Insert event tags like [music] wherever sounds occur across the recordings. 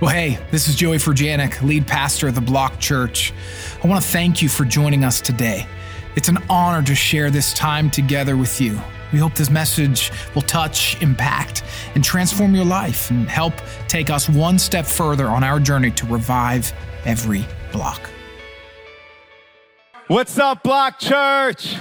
Well, hey, this is Joey Furjanic, lead pastor of the Block Church. I want to thank you for joining us today. It's an honor to share this time together with you. We hope this message will touch, impact, and transform your life and help take us one step further on our journey to revive every block. What's up, Block Church?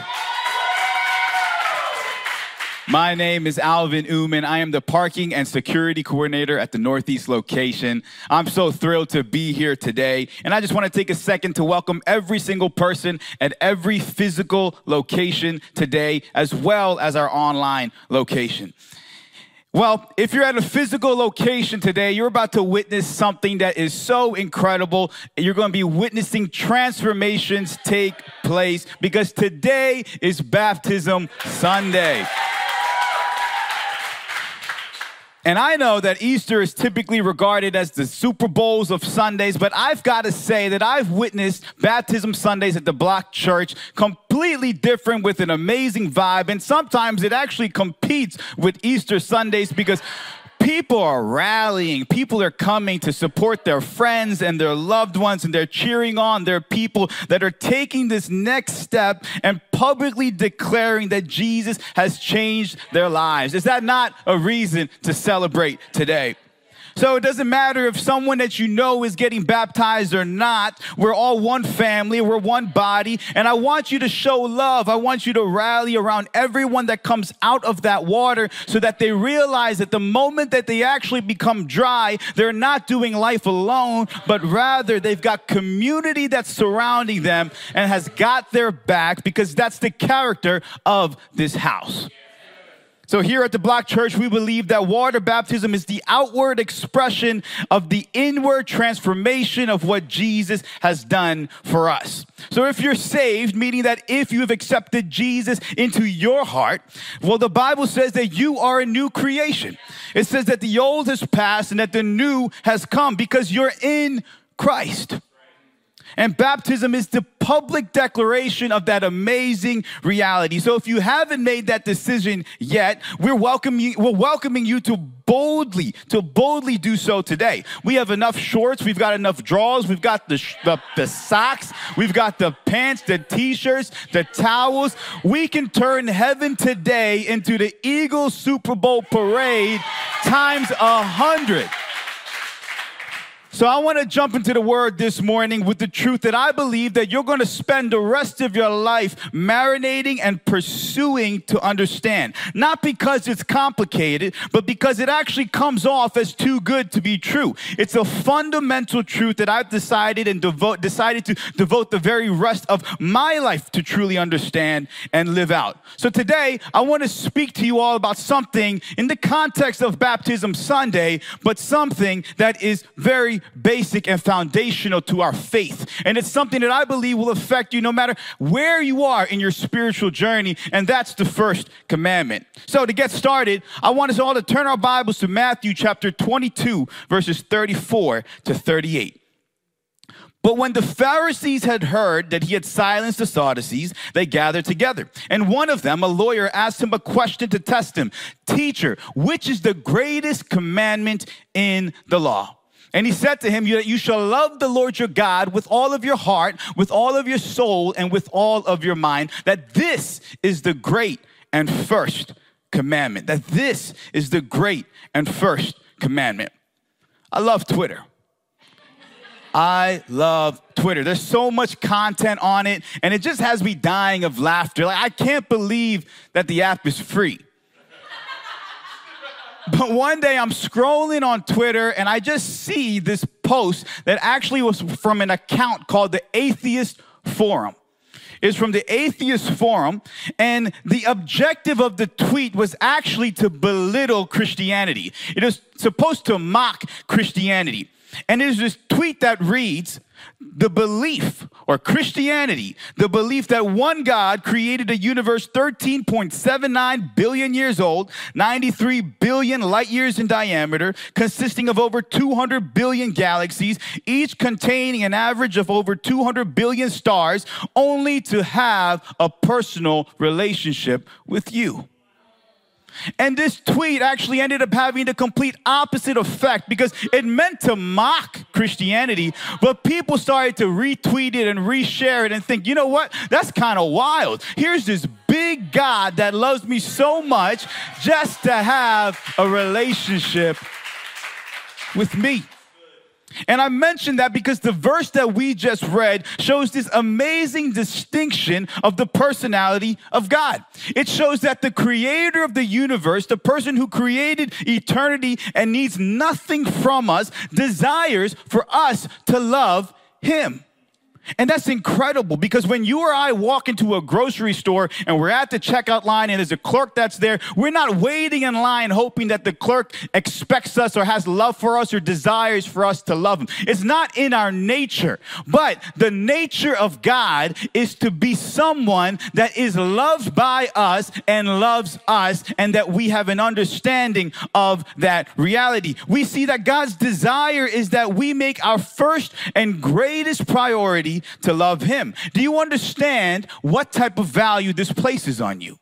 My name is Alvin Uman. I am the parking and security coordinator at the Northeast location. I'm so thrilled to be here today. And I just want to take a second to welcome every single person at every physical location today, as well as our online location. Well, if you're at a physical location today, you're about to witness something that is so incredible. You're going to be witnessing transformations take place because today is Baptism Sunday. And I know that Easter is typically regarded as the Super Bowls of Sundays, but I've got to say that I've witnessed baptism Sundays at the Block Church completely different with an amazing vibe. And sometimes it actually competes with Easter Sundays because people are rallying. People are coming to support their friends and their loved ones, and they're cheering on their people that are taking this next step and publicly declaring that Jesus has changed their lives. Is that not a reason to celebrate today? So it doesn't matter if someone that you know is getting baptized or not. We're all one family, we're one body. And I want you to show love. I want you to rally around everyone that comes out of that water so that they realize that the moment that they actually become dry, they're not doing life alone, but rather they've got community that's surrounding them and has got their back because that's the character of this house. So, here at the Block Church, we believe that water baptism is the outward expression of the inward transformation of what Jesus has done for us. So, if you're saved, meaning that if you have accepted Jesus into your heart, well, the Bible says that you are a new creation. It says that the old has passed and that the new has come because you're in Christ. And baptism is the public declaration of that amazing reality. So if you haven't made that decision yet, we're welcoming, we're welcoming you to boldly, to boldly do so today. We have enough shorts, we've got enough drawers, we've got the, the, the socks, we've got the pants, the t-shirts, the towels. We can turn heaven today into the Eagles Super Bowl parade times a hundred. So I want to jump into the word this morning with the truth that I believe that you're going to spend the rest of your life marinating and pursuing to understand. Not because it's complicated, but because it actually comes off as too good to be true. It's a fundamental truth that I've decided and devote decided to devote the very rest of my life to truly understand and live out. So today I want to speak to you all about something in the context of baptism Sunday, but something that is very basic and foundational to our faith. And it's something that I believe will affect you no matter where you are in your spiritual journey. And that's the first commandment. So to get started, I want us all to turn our Bibles to Matthew chapter 22, verses 34 to 38. But when the Pharisees had heard that he had silenced the Sadducees, they gathered together. And one of them, a lawyer, asked him a question to test him Teacher, which is the greatest commandment in the law? And he said to him, You shall love the Lord your God with all of your heart, with all of your soul, and with all of your mind. That this is the great and first commandment. That this is the great and first commandment. I love Twitter. I love Twitter. There's so much content on it, and it just has me dying of laughter. Like, I can't believe that the app is free. But one day I'm scrolling on Twitter and I just see this post that actually was from an account called the Atheist Forum. It's from the Atheist Forum, and the objective of the tweet was actually to belittle Christianity. It is supposed to mock Christianity. And there's this tweet that reads, the belief or Christianity, the belief that one God created a universe 13.79 billion years old, 93 billion light years in diameter, consisting of over 200 billion galaxies, each containing an average of over 200 billion stars, only to have a personal relationship with you. And this tweet actually ended up having the complete opposite effect because it meant to mock Christianity, but people started to retweet it and reshare it and think, you know what? That's kind of wild. Here's this big God that loves me so much just to have a relationship with me. And I mention that because the verse that we just read shows this amazing distinction of the personality of God. It shows that the creator of the universe, the person who created eternity and needs nothing from us, desires for us to love him. And that's incredible because when you or I walk into a grocery store and we're at the checkout line and there's a clerk that's there, we're not waiting in line hoping that the clerk expects us or has love for us or desires for us to love him. It's not in our nature. But the nature of God is to be someone that is loved by us and loves us and that we have an understanding of that reality. We see that God's desire is that we make our first and greatest priority to love Him. Do you understand what type of value this places on you?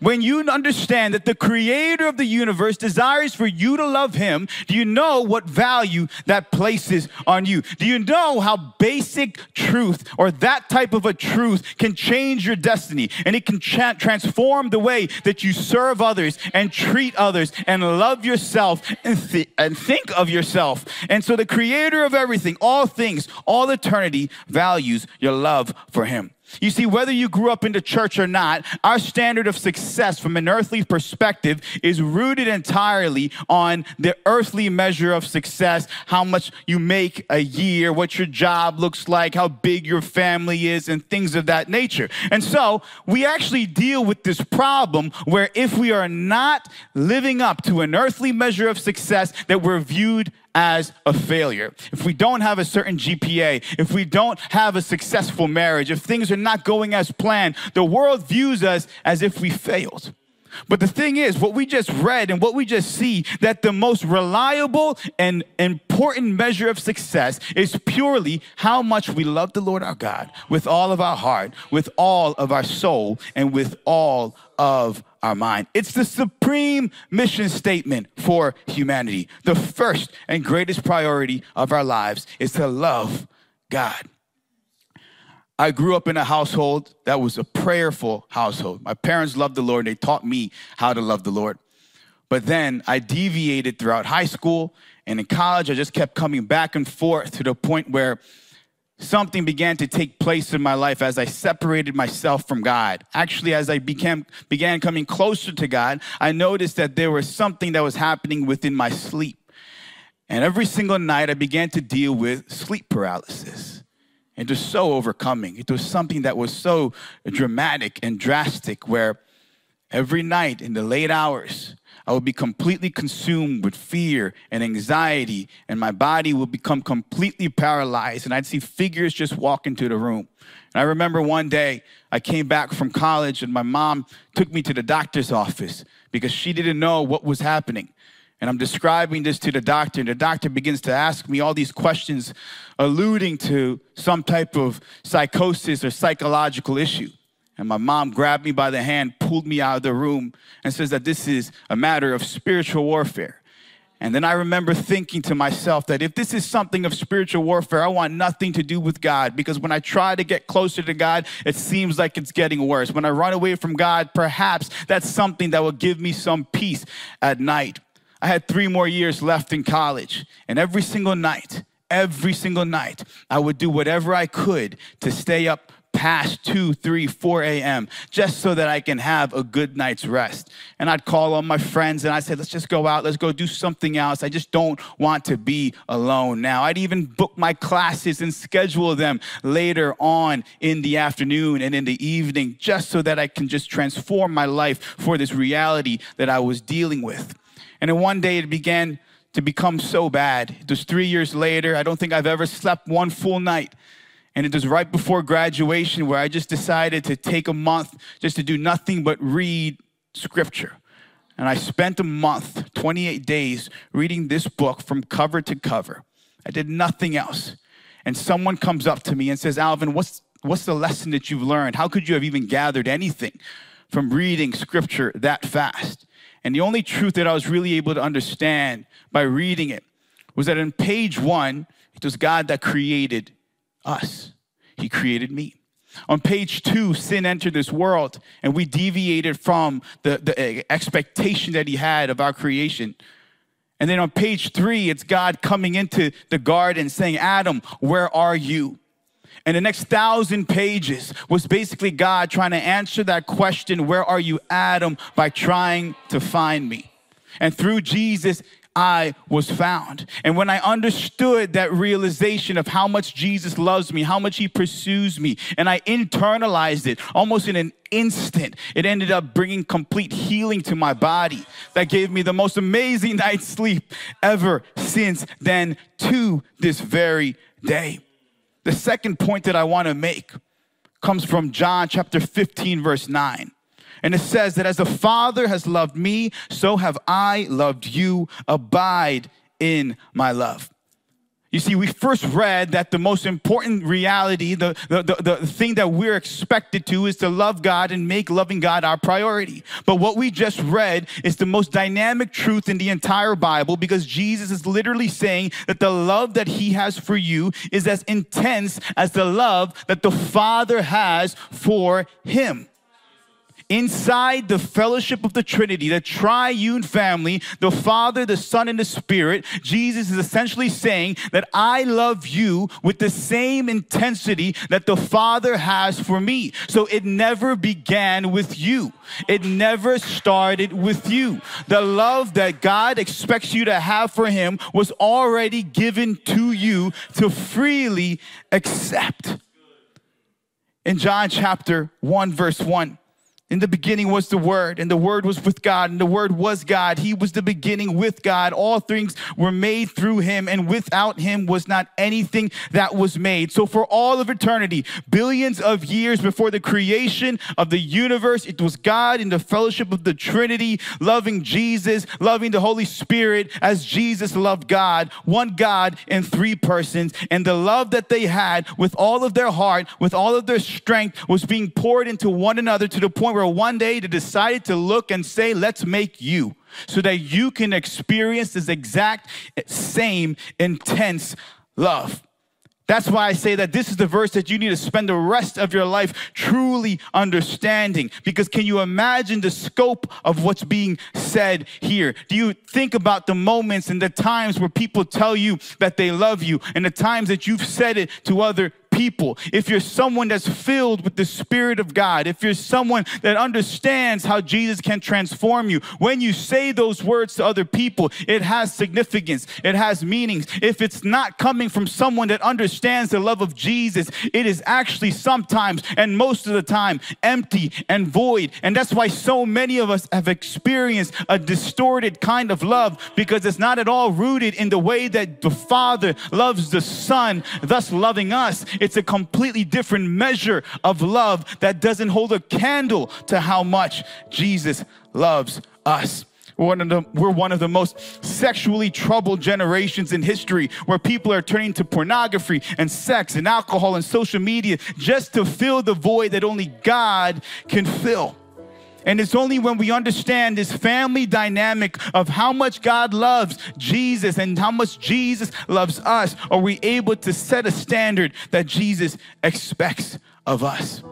When you understand that the creator of the universe desires for you to love him, do you know what value that places on you? Do you know how basic truth or that type of a truth can change your destiny and it can tra- transform the way that you serve others and treat others and love yourself and, th- and think of yourself? And so the creator of everything, all things, all eternity values your love for him. You see, whether you grew up in the church or not, our standard of success from an earthly perspective is rooted entirely on the earthly measure of success how much you make a year, what your job looks like, how big your family is, and things of that nature. And so we actually deal with this problem where if we are not living up to an earthly measure of success, that we're viewed as a failure. If we don't have a certain GPA, if we don't have a successful marriage, if things are not going as planned, the world views us as if we failed. But the thing is, what we just read and what we just see, that the most reliable and important measure of success is purely how much we love the Lord our God with all of our heart, with all of our soul, and with all of our mind. It's the supreme mission statement for humanity. The first and greatest priority of our lives is to love God. I grew up in a household that was a prayerful household. My parents loved the Lord. They taught me how to love the Lord. But then I deviated throughout high school and in college. I just kept coming back and forth to the point where something began to take place in my life as I separated myself from God. Actually, as I became, began coming closer to God, I noticed that there was something that was happening within my sleep. And every single night, I began to deal with sleep paralysis. It was so overcoming. It was something that was so dramatic and drastic, where every night in the late hours, I would be completely consumed with fear and anxiety, and my body would become completely paralyzed. And I'd see figures just walk into the room. And I remember one day I came back from college, and my mom took me to the doctor's office because she didn't know what was happening. And I'm describing this to the doctor, and the doctor begins to ask me all these questions alluding to some type of psychosis or psychological issue. And my mom grabbed me by the hand, pulled me out of the room, and says that this is a matter of spiritual warfare. And then I remember thinking to myself that if this is something of spiritual warfare, I want nothing to do with God because when I try to get closer to God, it seems like it's getting worse. When I run away from God, perhaps that's something that will give me some peace at night. I had three more years left in college, and every single night, every single night, I would do whatever I could to stay up past 2, 3, 4 a.m. just so that I can have a good night's rest. And I'd call on my friends and I said, let's just go out, let's go do something else. I just don't want to be alone now. I'd even book my classes and schedule them later on in the afternoon and in the evening just so that I can just transform my life for this reality that I was dealing with. And then one day it began to become so bad. It was three years later. I don't think I've ever slept one full night. And it was right before graduation where I just decided to take a month just to do nothing but read scripture. And I spent a month, 28 days, reading this book from cover to cover. I did nothing else. And someone comes up to me and says, Alvin, what's, what's the lesson that you've learned? How could you have even gathered anything from reading scripture that fast? And the only truth that I was really able to understand by reading it was that in page one, it was God that created us, He created me. On page two, sin entered this world and we deviated from the, the eh, expectation that He had of our creation. And then on page three, it's God coming into the garden saying, Adam, where are you? And the next thousand pages was basically God trying to answer that question, Where are you, Adam, by trying to find me. And through Jesus, I was found. And when I understood that realization of how much Jesus loves me, how much he pursues me, and I internalized it almost in an instant, it ended up bringing complete healing to my body that gave me the most amazing [laughs] night's sleep ever since then to this very day. The second point that I want to make comes from John chapter 15, verse 9. And it says that as the Father has loved me, so have I loved you. Abide in my love. You see, we first read that the most important reality, the, the, the, the, thing that we're expected to, is to love God and make loving God our priority. But what we just read is the most dynamic truth in the entire Bible because Jesus is literally saying that the love that he has for you is as intense as the love that the Father has for him inside the fellowship of the Trinity, the triune family, the Father, the Son, and the Spirit, Jesus is essentially saying that I love you with the same intensity that the Father has for me. So it never began with you, it never started with you. The love that God expects you to have for Him was already given to you to freely accept. In John chapter 1, verse 1, in the beginning was the Word, and the Word was with God, and the Word was God. He was the beginning with God. All things were made through Him, and without Him was not anything that was made. So, for all of eternity, billions of years before the creation of the universe, it was God in the fellowship of the Trinity, loving Jesus, loving the Holy Spirit as Jesus loved God, one God in three persons. And the love that they had with all of their heart, with all of their strength, was being poured into one another to the point where one day they decided to look and say, let's make you so that you can experience this exact eh, same intense love. That's why I say that this is the verse that you need to spend the rest of your life truly understanding. Because can you imagine the scope of what's being said here? Do you think about the moments and the times where people tell you that they love you and the times that you've said it to other people, if you're someone that's filled with the Spirit of God, if you're someone that understands how Jesus can transform you, when you say those words to other people, it has significance, it has meanings. If it's not coming from someone that understands the love of Jesus, it is actually sometimes and most of the time empty and void. And that's why so many of us have experienced a distorted kind of love because it's not at all rooted in the way that the Father loves the Son, thus loving us. It's a completely different measure of love that doesn't hold a candle to how much Jesus loves us. We're one, of the, we're one of the most sexually troubled generations in history where people are turning to pornography and sex and alcohol and social media just to fill the void that only God can fill. And it's only when we understand this family dynamic of how much God loves Jesus and how much Jesus loves us are we able to set a standard that Jesus expects of us.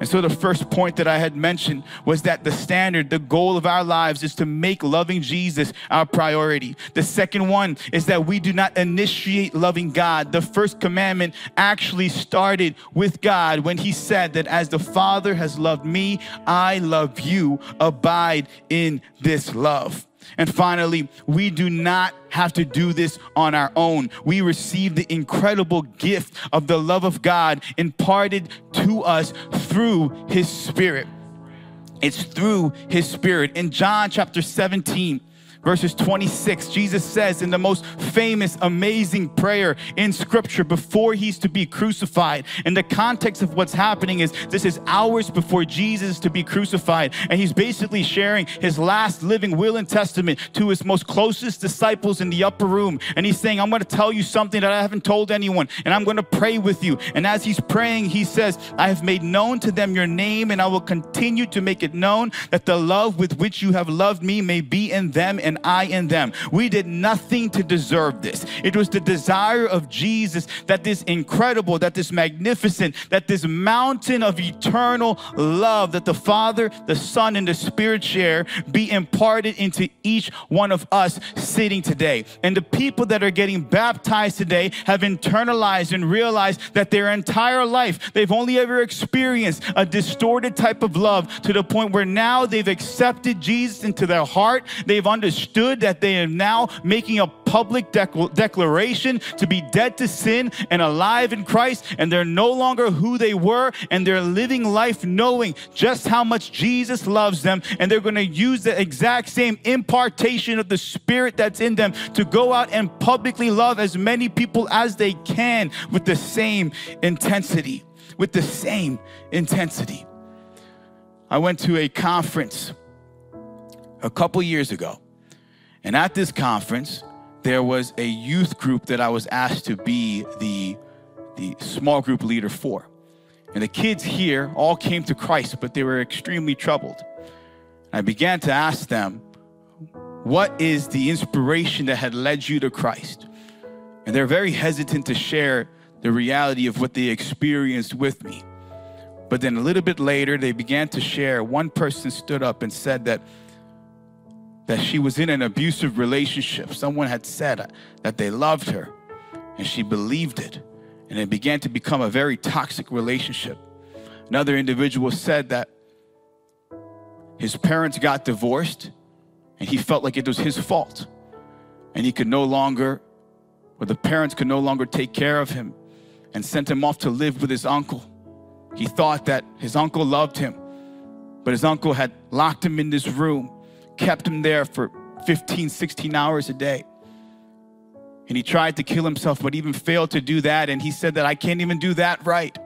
And so, the first point that I had mentioned was that the standard, the goal of our lives is to make loving Jesus our priority. The second one is that we do not initiate loving God. The first commandment actually started with God when He said that as the Father has loved me, I love you. Abide in this love. And finally, we do not have to do this on our own. We receive the incredible gift of the love of God imparted to us through His Spirit. It's through His Spirit. In John chapter 17, verses 26, Jesus says in the most famous, amazing prayer in scripture before he's to be crucified. In the context of what's happening is this is hours before Jesus to be crucified. And he's basically sharing his last living will and testament to his most closest disciples in the upper room. And he's saying, I'm going to tell you something that I haven't told anyone, and I'm going to pray with you. And as he's praying, he says, I have made known to them your name, and I will continue to make it known that the love with which you have loved me may be in them and I in them. We did nothing to deserve this. It was the desire of Jesus that this incredible, that this magnificent, that this mountain of eternal love that the Father, the Son, and the Spirit share be imparted into each one of us sitting today. And the people that are getting baptized today have internalized and realized that their entire life they've only ever experienced a distorted type of love to the point where now they've accepted Jesus into their heart. They've understood that they are now making a public declaration to be dead to sin and alive in Christ, and they're no longer who they were, and they're living life knowing just how much Jesus loves them, and they're going to use the exact same impartation of the Spirit that's in them to go out and publicly love as many people as they can with the same intensity. With the same intensity. I went to a conference a couple years ago. And at this conference, there was a youth group that I was asked to be the, the small group leader for. And the kids here all came to Christ, but they were extremely troubled. I began to ask them, What is the inspiration that had led you to Christ? And they're very hesitant to share the reality of what they experienced with me. But then a little bit later, they began to share. One person stood up and said that that she was in an abusive relationship. Someone had said that they loved her, and she believed it. And it began to become a very toxic relationship. Another individual said that his parents got divorced, and he felt like it was his fault. And he could no longer, or the parents could no longer take care of him and sent him off to live with his uncle. He thought that his uncle loved him, but his uncle had locked him in this room kept him there for 15, 16 hours a day. And he tried to kill himself, but even failed to do that. And he said that I can't even do that right.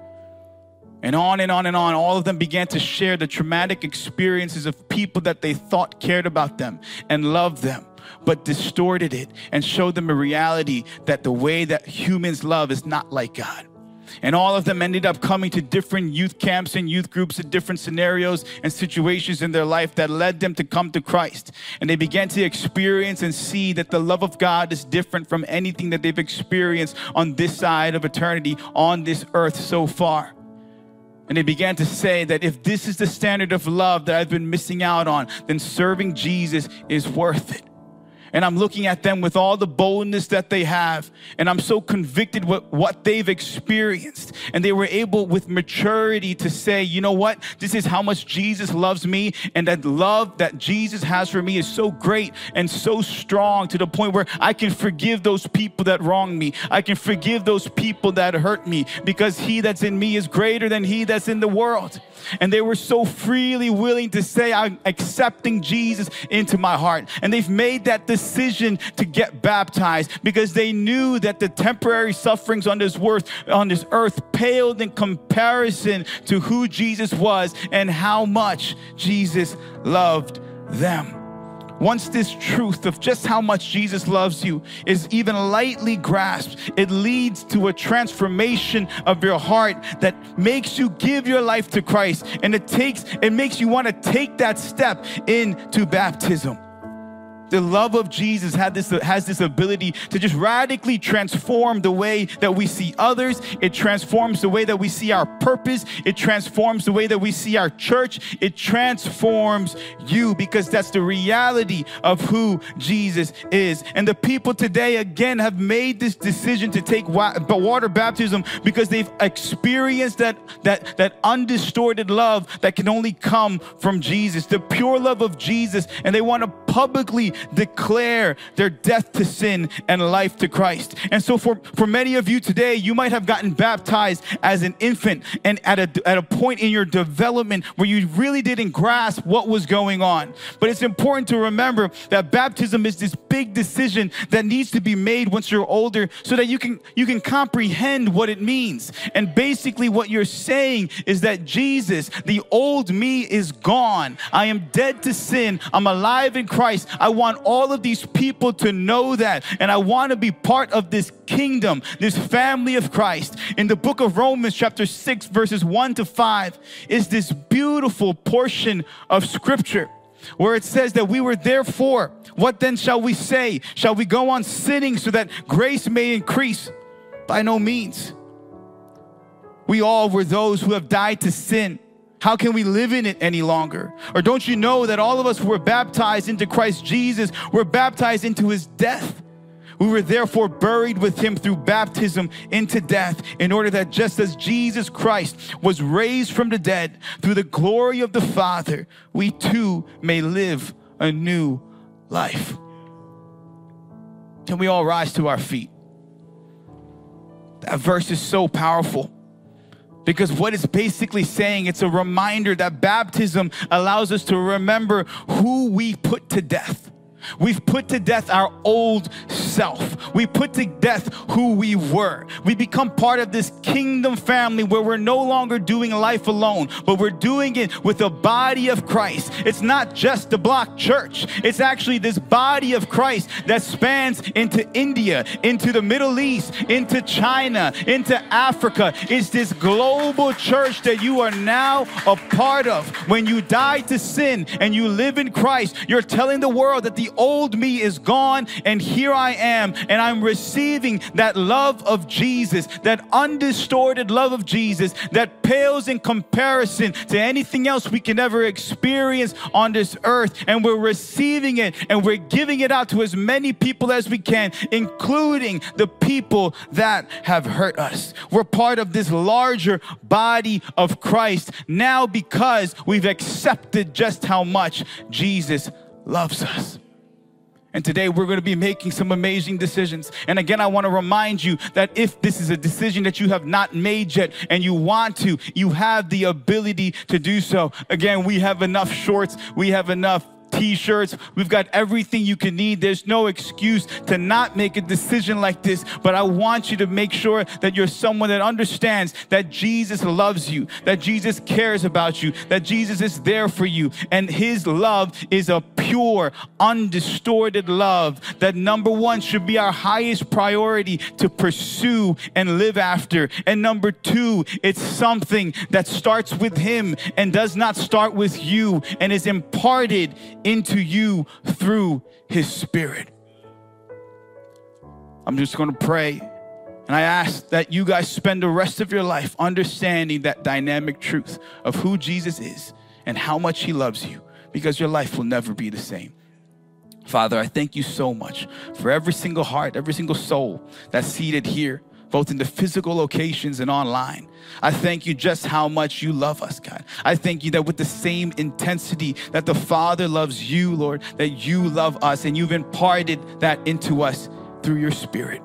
And on and on and on, all of them began to share the traumatic experiences of people that they thought cared about them and loved them, but distorted it and showed them a reality that the way that humans love is not like God. And all of them ended up coming to different youth camps and youth groups in different scenarios and situations in their life that led them to come to Christ. And they began to experience and see that the love of God is different from anything that they've experienced on this side of eternity, on this earth so far. And they began to say that if this is the standard of love that I've been missing out on, then serving Jesus is worth it and I'm looking at them with all the boldness that they have, and I'm so convicted with what they've experienced. And they were able, with maturity, to say, you know what? This is how much Jesus loves me, and that love that Jesus has for me is so great and so strong to the point where I can forgive those people that wrong me. I can forgive those people that hurt me because he that's in me is greater than he that's in the world. And they were so freely willing to say, I'm accepting Jesus into my heart. And they've made that decision decision to get baptized because they knew that the temporary sufferings on this earth, on this earth paled in comparison to who Jesus was and how much Jesus loved them. Once this truth of just how much Jesus loves you is even lightly grasped, it leads to a transformation of your heart that makes you give your life to Christ and it takes it makes you want to take that step into baptism. The love of Jesus had this, has this ability to just radically transform the way that we see others. It transforms the way that we see our purpose. It transforms the way that we see our church. It transforms you because that's the reality of who Jesus is. And the people today, again, have made this decision to take water baptism because they've experienced that, that, that undistorted love that can only come from Jesus, the pure love of Jesus. And they want to publicly declare their death to sin and life to Christ. And so for, for many of you today, you might have gotten baptized as an infant and at a, at a point in your development where you really didn't grasp what was going on. But it's important to remember that baptism is this big decision that needs to be made once you're older so that you can you can comprehend what it means. And basically what you're saying is that Jesus, the old me is gone. I am dead to sin. I'm alive in Christ. I want all of these people to know that and I want to be part of this kingdom, this family of Christ. In the book of Romans chapter 6 verses 1 to 5 is this beautiful portion of scripture where it says that we were therefore, what then shall we say? Shall we go on sinning so that grace may increase? By no means. We all were those who have died to sin. How can we live in it any longer? Or don't you know that all of us who were baptized into Christ Jesus were baptized into his death? We were therefore buried with him through baptism into death, in order that just as Jesus Christ was raised from the dead through the glory of the Father, we too may live a new life. Can we all rise to our feet? That verse is so powerful. Because what it's basically saying, it's a reminder that baptism allows us to remember who we put to death. We've put to death our old self. We put to death who we were. We become part of this kingdom family where we're no longer doing life alone, but we're doing it with the body of Christ. It's not just the block church, it's actually this body of Christ that spans into India, into the Middle East, into China, into Africa. It's this global church that you are now a part of. When you die to sin and you live in Christ, you're telling the world that the old me is gone and here I am and I'm receiving that love of Jesus, that undistorted love of Jesus that pales in comparison to anything else we can ever experience on this earth. And we're receiving it and we're giving it out to as many people as we can, including the people that have hurt us. We're part of this larger body of Christ now because we've accepted just how much Jesus loves us. And today we're going to be making some amazing decisions. And again, I want to remind you that if this is a decision that you have not made yet and you want to, you have the ability to do so. Again, we have enough shorts, we have enough t shirts. We've got everything you can need. There's no excuse to not make a decision like this. But I want you to make sure that you're someone that understands that Jesus loves you, that Jesus cares about you, that Jesus is there for you. And his love is a pure, undistorted love that number one should be our highest priority to pursue and live after. And number two, it's something that starts with him and does not start with you and is imparted into you through his spirit. I'm just going to pray. And I ask that you guys spend the rest of your life understanding that dynamic truth of who Jesus is and how much he loves you because your life will never be the same. Father, I thank you so much for every single heart, every single soul that's seated here both in the physical locations and online. I thank you just how much you love us, God. I thank you that with the same intensity that the Father loves you, Lord, that you love us and you've imparted that into us through your Spirit.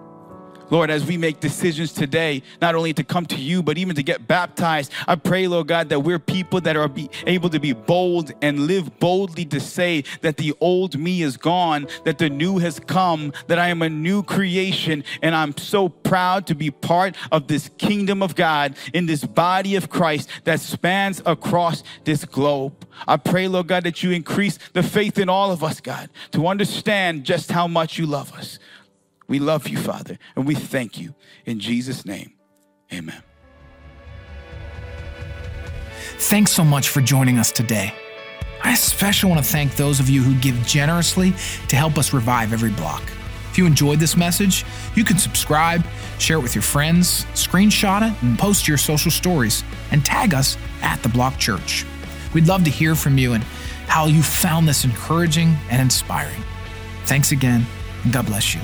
Lord, as we make decisions today, not only to come to you, but even to get baptized, I pray, Lord God, that we're people that are able to be bold and live boldly to say that the old me is gone, that the new has come, that I am a new creation, and I'm so proud to be part of this kingdom of God in this body of Christ that spans across this globe. I pray, Lord God, that you increase the faith in all of us, God, to understand just how much you love us. We love you, Father, and we thank you. In Jesus' name, amen. Thanks so much for joining us today. I especially want to thank those of you who give generously to help us revive every block. If you enjoyed this message, you can subscribe, share it with your friends, screenshot it, and post your social stories, and tag us at The Block Church. We'd love to hear from you and how you found this encouraging and inspiring. Thanks again, and God bless you.